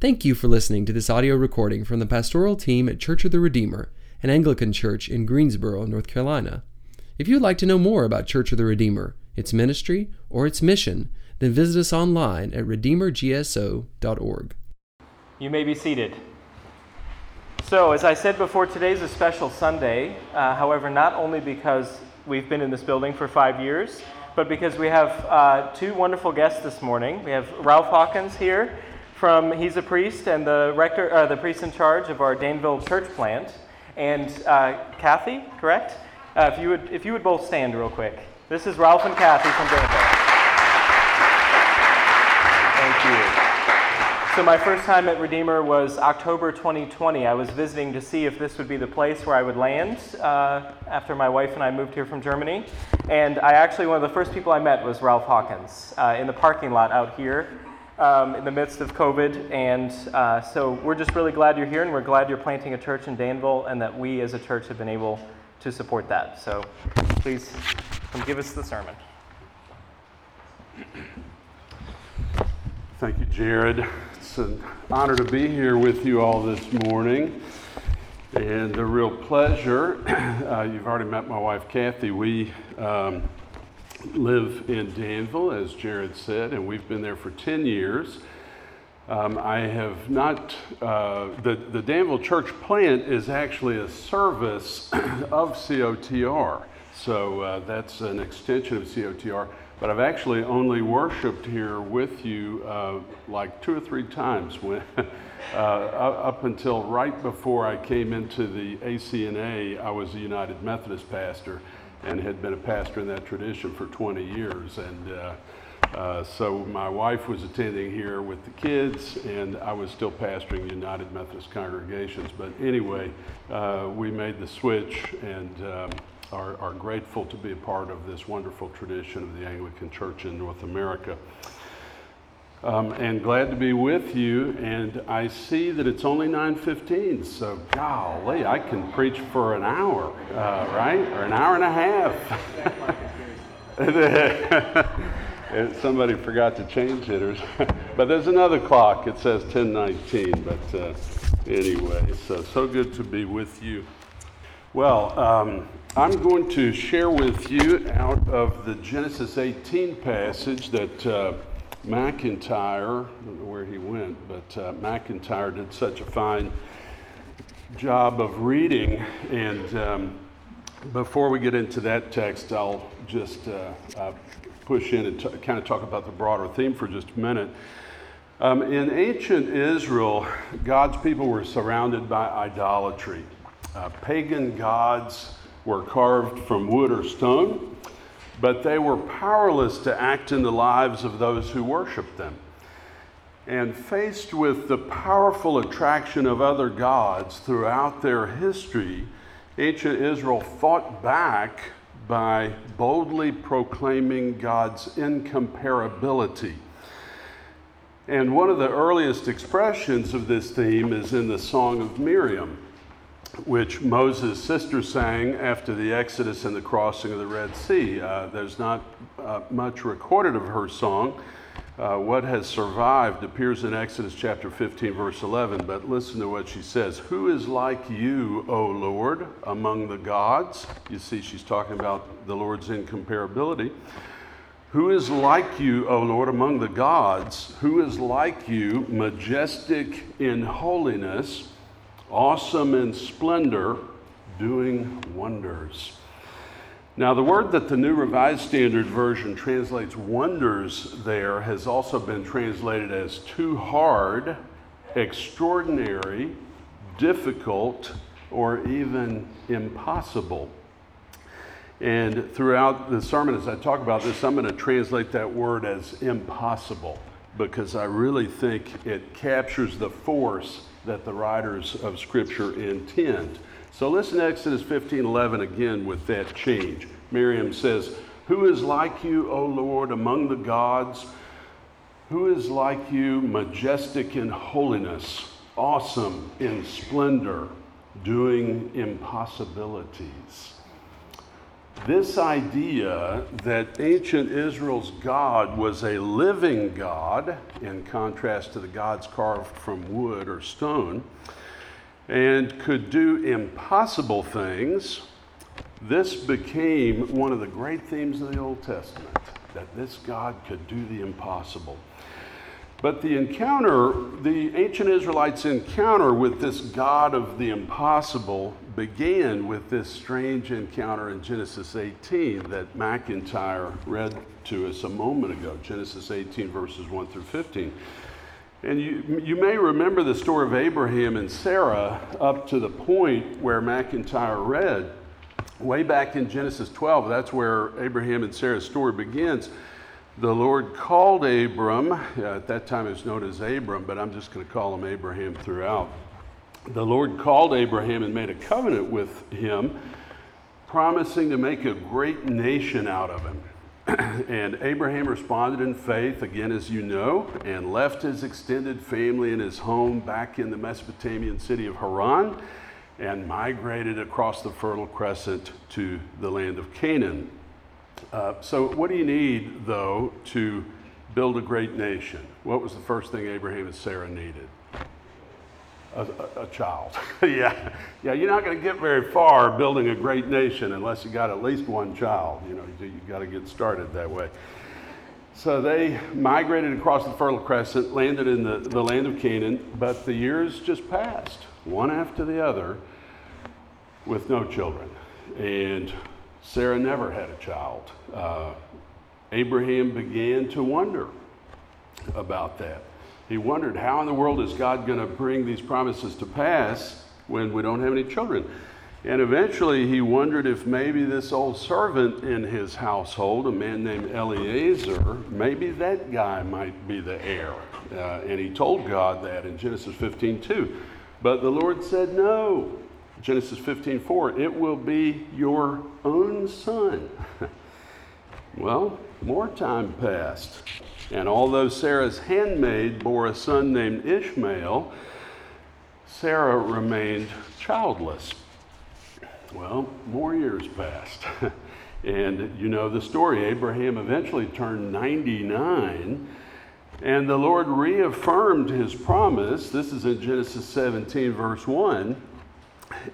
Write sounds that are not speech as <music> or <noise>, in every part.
Thank you for listening to this audio recording from the pastoral team at Church of the Redeemer, an Anglican church in Greensboro, North Carolina. If you'd like to know more about Church of the Redeemer, its ministry, or its mission, then visit us online at redeemergso.org. You may be seated. So, as I said before, today's a special Sunday. Uh, however, not only because we've been in this building for five years, but because we have uh, two wonderful guests this morning. We have Ralph Hawkins here from he's a priest and the rector, uh, the priest in charge of our Danville church plant, and uh, Kathy, correct? Uh, if you would, if you would both stand real quick. This is Ralph and Kathy from Danville. Thank you. So my first time at Redeemer was October 2020. I was visiting to see if this would be the place where I would land uh, after my wife and I moved here from Germany. And I actually, one of the first people I met was Ralph Hawkins uh, in the parking lot out here um, in the midst of COVID. And uh, so we're just really glad you're here, and we're glad you're planting a church in Danville, and that we as a church have been able to support that. So please come give us the sermon. Thank you, Jared. It's an honor to be here with you all this morning. And a real pleasure. <clears throat> Uh, you've already met my wife, Kathy. We um, live in Danville, as Jared said, and we've been there for 10 years. Um, I have not, uh, the, the Danville Church plant is actually a service <coughs> of COTR. So uh, that's an extension of COTR. But I've actually only worshiped here with you uh, like two or three times when, <laughs> uh, up until right before I came into the ACNA, I was a United Methodist pastor and had been a pastor in that tradition for 20 years. And uh, uh, so my wife was attending here with the kids, and I was still pastoring United Methodist congregations. But anyway, uh, we made the switch and um, are, are grateful to be a part of this wonderful tradition of the Anglican Church in North America. Um, and glad to be with you. And I see that it's only 9:15, so golly, I can preach for an hour, uh, right, or an hour and a half. <laughs> somebody forgot to change it, or, <laughs> but there's another clock. It says 10:19. But uh, anyway, so so good to be with you. Well. Um, I'm going to share with you out of the Genesis 18 passage that uh, McIntyre, I don't know where he went, but uh, McIntyre did such a fine job of reading. And um, before we get into that text, I'll just uh, uh, push in and t- kind of talk about the broader theme for just a minute. Um, in ancient Israel, God's people were surrounded by idolatry. Uh, pagan gods were carved from wood or stone but they were powerless to act in the lives of those who worshiped them. And faced with the powerful attraction of other gods throughout their history, ancient Israel fought back by boldly proclaiming God's incomparability. And one of the earliest expressions of this theme is in the Song of Miriam which Moses' sister sang after the Exodus and the crossing of the Red Sea. Uh, there's not uh, much recorded of her song. Uh, what has survived appears in Exodus chapter 15, verse 11, but listen to what she says Who is like you, O Lord, among the gods? You see, she's talking about the Lord's incomparability. Who is like you, O Lord, among the gods? Who is like you, majestic in holiness? Awesome in splendor, doing wonders. Now, the word that the New Revised Standard Version translates wonders there has also been translated as too hard, extraordinary, difficult, or even impossible. And throughout the sermon, as I talk about this, I'm going to translate that word as impossible because I really think it captures the force that the writers of Scripture intend. So listen to Exodus 15 11 again with that change. Miriam says, Who is like you, O Lord, among the gods? Who is like you, majestic in holiness, awesome in splendor, doing impossibilities? This idea that ancient Israel's God was a living God, in contrast to the gods carved from wood or stone, and could do impossible things, this became one of the great themes of the Old Testament that this God could do the impossible. But the encounter, the ancient Israelites' encounter with this God of the impossible began with this strange encounter in Genesis 18 that McIntyre read to us a moment ago Genesis 18, verses 1 through 15. And you, you may remember the story of Abraham and Sarah up to the point where McIntyre read. Way back in Genesis 12, that's where Abraham and Sarah's story begins the Lord called Abram, at that time it was known as Abram, but I'm just going to call him Abraham throughout. The Lord called Abraham and made a covenant with him, promising to make a great nation out of him. <clears throat> and Abraham responded in faith, again, as you know, and left his extended family and his home back in the Mesopotamian city of Haran and migrated across the Fertile Crescent to the land of Canaan. Uh, so, what do you need, though, to build a great nation? What was the first thing Abraham and Sarah needed? A, a, a child. <laughs> yeah, yeah. You're not going to get very far building a great nation unless you got at least one child. You know, you, you got to get started that way. So they migrated across the Fertile Crescent, landed in the, the land of Canaan, but the years just passed, one after the other, with no children. And Sarah never had a child. Uh, Abraham began to wonder about that. He wondered, how in the world is God going to bring these promises to pass when we don't have any children? And eventually he wondered if maybe this old servant in his household, a man named Eliezer, maybe that guy might be the heir. Uh, and he told God that in Genesis 15 2. But the Lord said no. Genesis 15 4, it will be your own son. <laughs> well, more time passed. And although Sarah's handmaid bore a son named Ishmael, Sarah remained childless. Well, more years passed. <laughs> and you know the story. Abraham eventually turned 99, and the Lord reaffirmed his promise. This is in Genesis 17, verse 1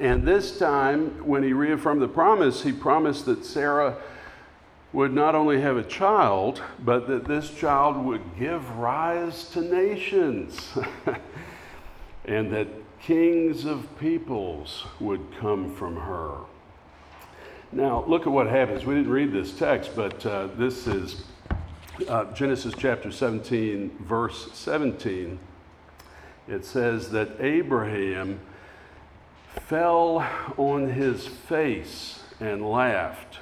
and this time, when he reaffirmed the promise, he promised that Sarah would not only have a child, but that this child would give rise to nations, <laughs> and that kings of peoples would come from her. Now, look at what happens. We didn't read this text, but uh, this is uh, Genesis chapter 17, verse 17. It says that Abraham fell on his face and laughed.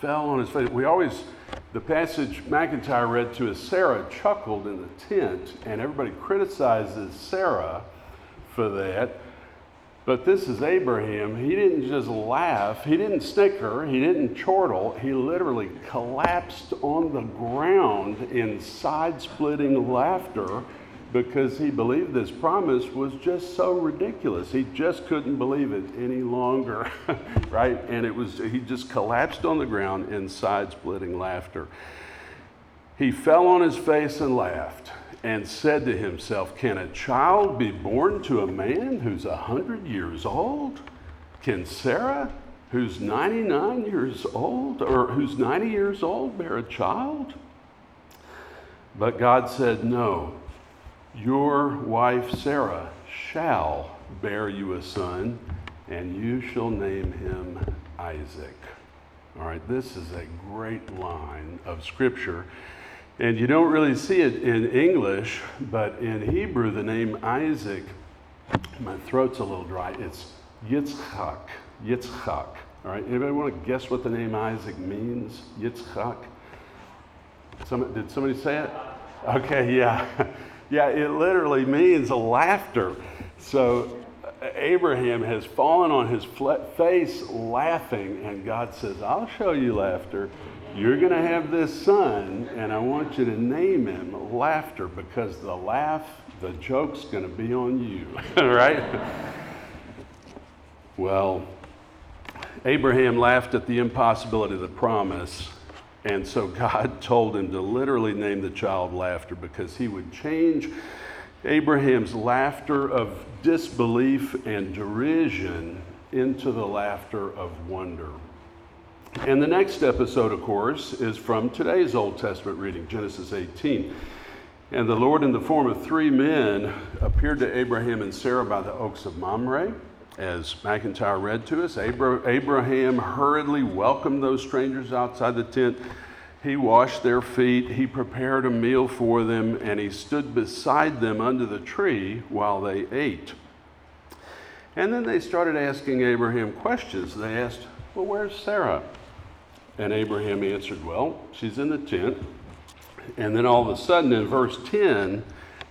Fell on his face. We always, the passage McIntyre read to us, Sarah chuckled in the tent, and everybody criticizes Sarah for that. But this is Abraham. He didn't just laugh, he didn't snicker, he didn't chortle. He literally collapsed on the ground in side splitting laughter because he believed this promise was just so ridiculous. He just couldn't believe it any longer, <laughs> right? And it was, he just collapsed on the ground in side splitting laughter. He fell on his face and laughed and said to himself, Can a child be born to a man who's a 100 years old? Can Sarah, who's 99 years old, or who's 90 years old, bear a child? But God said, No your wife Sarah shall bear you a son, and you shall name him Isaac. All right, this is a great line of scripture. And you don't really see it in English, but in Hebrew, the name Isaac, my throat's a little dry, it's Yitzchak. Yitzchak. All right, anybody want to guess what the name Isaac means? Yitzchak? Some, did somebody say it? Okay, yeah. <laughs> Yeah, it literally means laughter. So uh, Abraham has fallen on his face laughing, and God says, I'll show you laughter. You're going to have this son, and I want you to name him Laughter because the laugh, the joke's going to be on you, <laughs> right? well, Abraham laughed at the impossibility of the promise, and so God <laughs> told him to literally name the child laughter because he would change Abraham's laughter of disbelief and derision into the laughter of wonder. And the next episode, of course, is from today's Old Testament reading, Genesis 18. And the Lord, in the form of three men, appeared to Abraham and Sarah by the oaks of Mamre. As McIntyre read to us, Abraham hurriedly welcomed those strangers outside the tent. He washed their feet, he prepared a meal for them, and he stood beside them under the tree while they ate. And then they started asking Abraham questions. They asked, Well, where's Sarah? And Abraham answered, Well, she's in the tent. And then all of a sudden, in verse 10,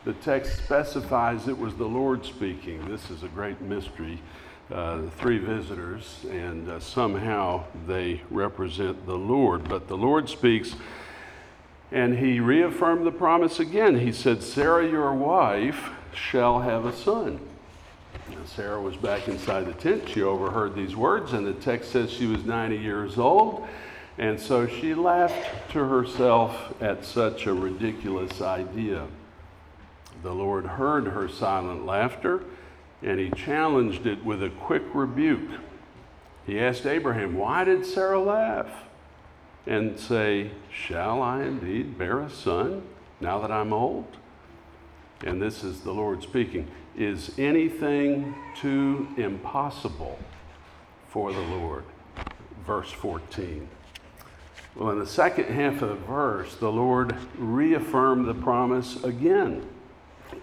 the text specifies it was the Lord speaking. This is a great mystery. Uh, three visitors, and uh, somehow they represent the Lord. But the Lord speaks, and he reaffirmed the promise again. He said, Sarah, your wife, shall have a son. Now, Sarah was back inside the tent. She overheard these words, and the text says she was 90 years old. And so she laughed to herself at such a ridiculous idea. The Lord heard her silent laughter, and he challenged it with a quick rebuke. He asked Abraham, Why did Sarah laugh? And say, Shall I indeed bear a son now that I'm old? And this is the Lord speaking. Is anything too impossible for the Lord? Verse 14. Well, in the second half of the verse, the Lord reaffirmed the promise again.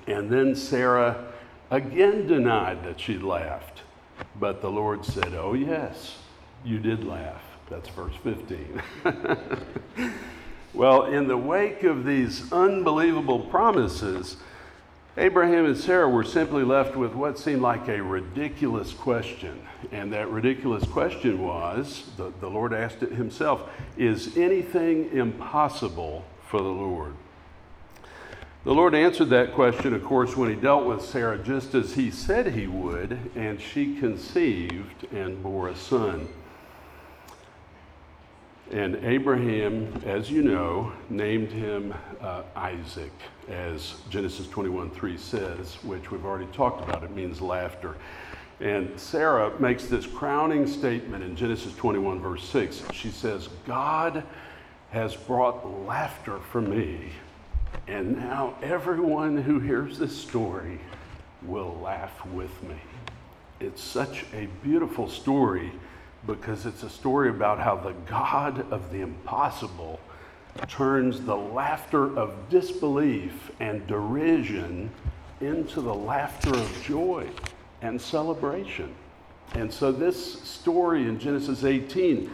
And then Sarah again denied that she laughed. But the Lord said, Oh, yes, you did laugh. That's verse 15. <laughs> well, in the wake of these unbelievable promises, Abraham and Sarah were simply left with what seemed like a ridiculous question. And that ridiculous question was the, the Lord asked it himself Is anything impossible for the Lord? The Lord answered that question, of course, when he dealt with Sarah just as he said he would, and she conceived and bore a son. And Abraham, as you know, named him uh, Isaac, as Genesis 21 3 says, which we've already talked about. It means laughter. And Sarah makes this crowning statement in Genesis 21, verse 6. She says, God has brought laughter for me, and now everyone who hears this story will laugh with me. It's such a beautiful story because it's a story about how the God of the impossible turns the laughter of disbelief and derision into the laughter of joy and celebration. And so, this story in Genesis 18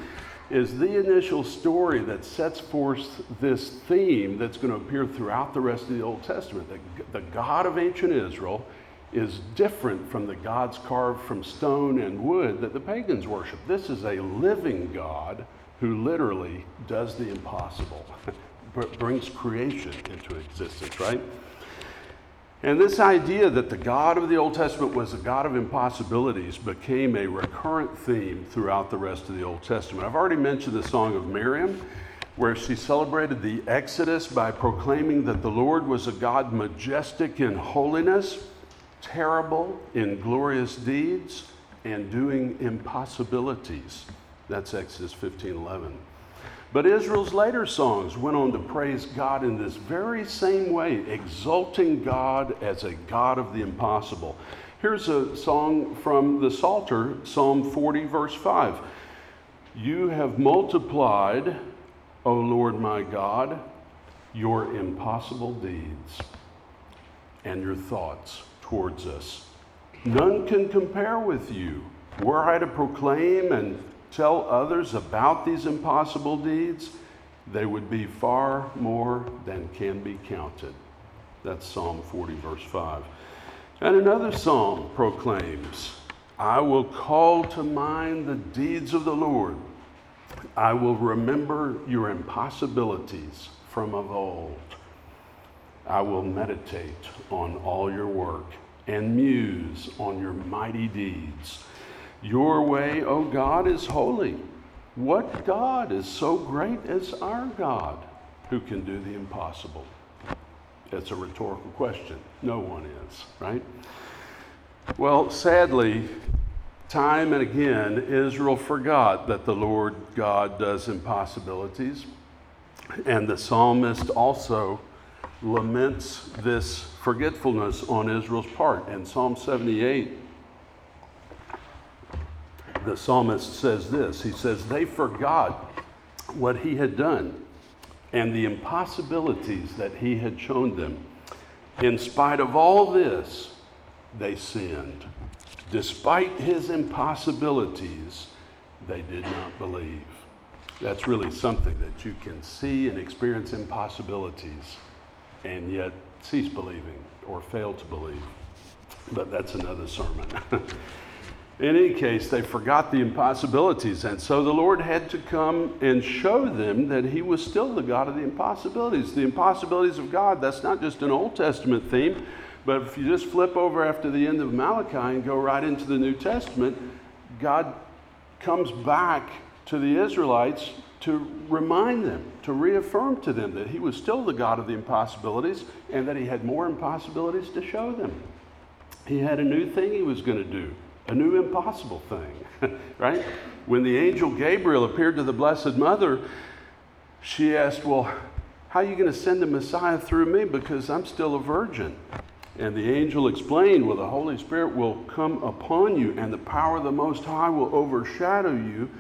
is the initial story that sets forth this theme that's going to appear throughout the rest of the Old Testament. The, the God of ancient Israel is different from the gods carved from stone and wood that the pagans worship. This is a living God who literally does the impossible, <laughs> brings creation into existence, right? And this idea that the God of the Old Testament was a God of impossibilities became a recurrent theme throughout the rest of the Old Testament. I've already mentioned the Song of Miriam, where she celebrated the Exodus by proclaiming that the Lord was a God majestic in holiness terrible in glorious deeds and doing impossibilities. That's Exodus 15 11. But Israel's later songs went on to praise God in this very same way, exalting God as a God of the impossible. Here's a song from the Psalter, Psalm 40, verse 5. You have multiplied, O Lord my God, your impossible deeds and your thoughts towards us. None can compare with you. Were I to proclaim and tell others about these impossible deeds, they would be far more than can be counted. That's Psalm 40, verse 5. And another psalm proclaims, I will call to mind the deeds of the Lord. I will remember your impossibilities from of old. I will meditate on all your work and muse on your mighty deeds. Your way, O God, is holy. What God is so great as our God who can do the impossible? It's a rhetorical question. No one is, right? Well, sadly, time and again, Israel forgot that the Lord God does impossibilities. And the psalmist also laments this forgetfulness on Israel's part. In Psalm 78, the psalmist says this He says, They forgot what he had done and the impossibilities that he had shown them. In spite of all this, they sinned. Despite his impossibilities, they did not believe. That's really something that you can see and experience impossibilities and yet cease believing or fail to believe. But that's another sermon. <laughs> In any case, they forgot the impossibilities, and so the Lord had to come and show them that He was still the God of the impossibilities. The impossibilities of God, that's not just an Old Testament theme, but if you just flip over after the end of Malachi and go right into the New Testament, God comes back to the Israelites to remind them, to reaffirm to them that He was still the God of the impossibilities and that He had more impossibilities to show them. He had a new thing He was going to do a new impossible thing, <laughs> right? When the angel Gabriel appeared to the Blessed Mother, she asked, Well, how are you going to send the Messiah through me? Because I'm still a virgin. And the angel explained, Well, the Holy Spirit will come upon you, and the power of the Most High will overshadow you.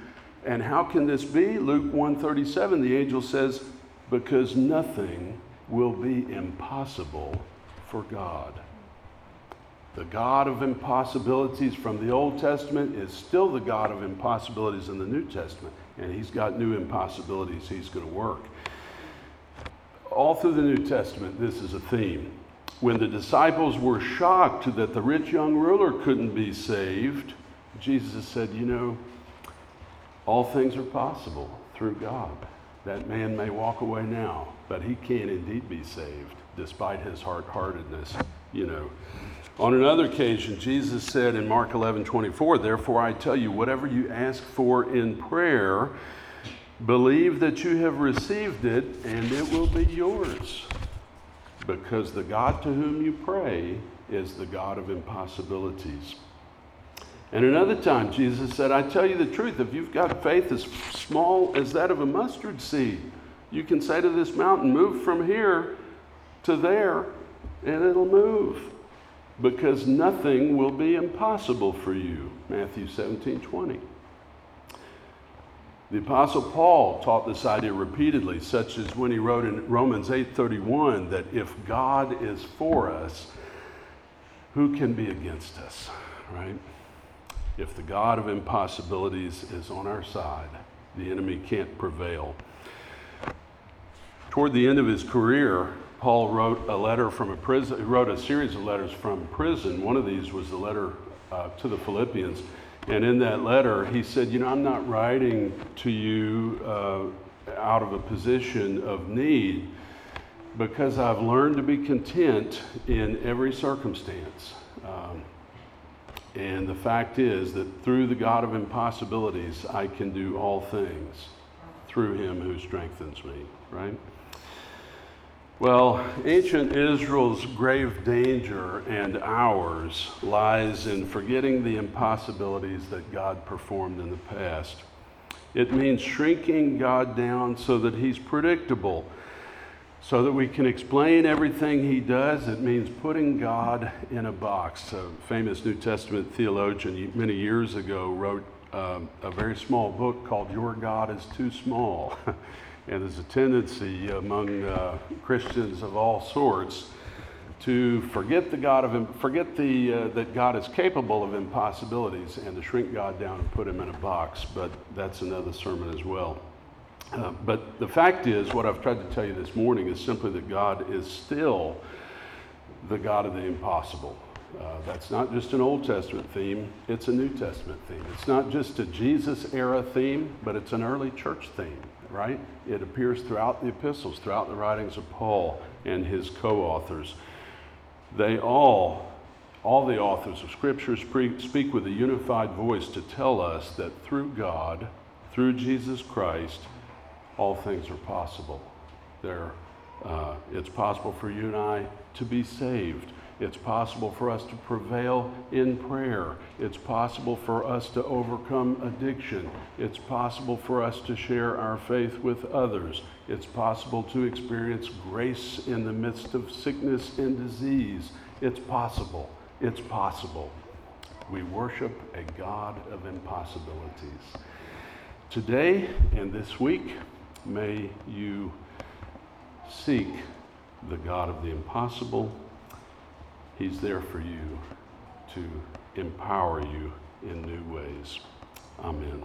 And how can this be? Luke 137, the angel says, Because nothing will be impossible for God. The God of impossibilities from the Old Testament is still the God of impossibilities in the New Testament, and He's got new impossibilities He's going to work. All through the New Testament, this is a theme. When the disciples were shocked that the rich young ruler couldn't be saved, Jesus said, You know, all things are possible through God. That man may walk away now, but he can indeed be saved despite his hard heartedness, you know. On another occasion, Jesus said in Mark 11 24, Therefore I tell you, whatever you ask for in prayer, believe that you have received it and it will be yours. Because the God to whom you pray is the God of impossibilities. And another time, Jesus said, I tell you the truth, if you've got faith as small as that of a mustard seed, you can say to this mountain, Move from here to there, and it'll move because nothing will be impossible for you. Matthew 17 20. The apostle Paul taught this idea repeatedly, such as when he wrote in Romans 8:31 that if God is for us, who can be against us, right? If the God of impossibilities is on our side, the enemy can't prevail. Toward the end of his career, Paul wrote a letter from a prison, he wrote a series of letters from prison. One of these was the letter uh, to the Philippians. And in that letter, he said, You know, I'm not writing to you uh, out of a position of need because I've learned to be content in every circumstance. Um, and the fact is that through the God of impossibilities, I can do all things through him who strengthens me, right? Well, ancient Israel's grave danger and ours lies in forgetting the impossibilities that God performed in the past. It means shrinking God down so that He's predictable, so that we can explain everything He does. It means putting God in a box. A famous New Testament theologian many years ago wrote um, a very small book called Your God is Too Small. <laughs> And there's a tendency among uh, Christians of all sorts to forget the God of forget the uh, that God is capable of impossibilities and to shrink God down and put him in a box. But that's another sermon as well. Uh, but the fact is, what I've tried to tell you this morning is simply that God is still the God of the impossible. Uh, that's not just an Old Testament theme, it's a New Testament theme. It's not just a Jesus era theme, but it's an early church theme right? It appears throughout the epistles, throughout the writings of Paul and his co authors. They all All the authors of Scripture speak with a unified voice to tell us that through God, through Jesus Christ, all things are possible. There, uh, it's possible for you and I to be saved. It's possible for us to prevail in prayer. It's possible for us to overcome addiction. It's possible for us to share our faith with others. It's possible to experience grace in the midst of sickness and disease. It's possible. It's possible. We worship a God of impossibilities. Today and this week, may you seek the God of the impossible He's there for you to empower you in new ways. Amen.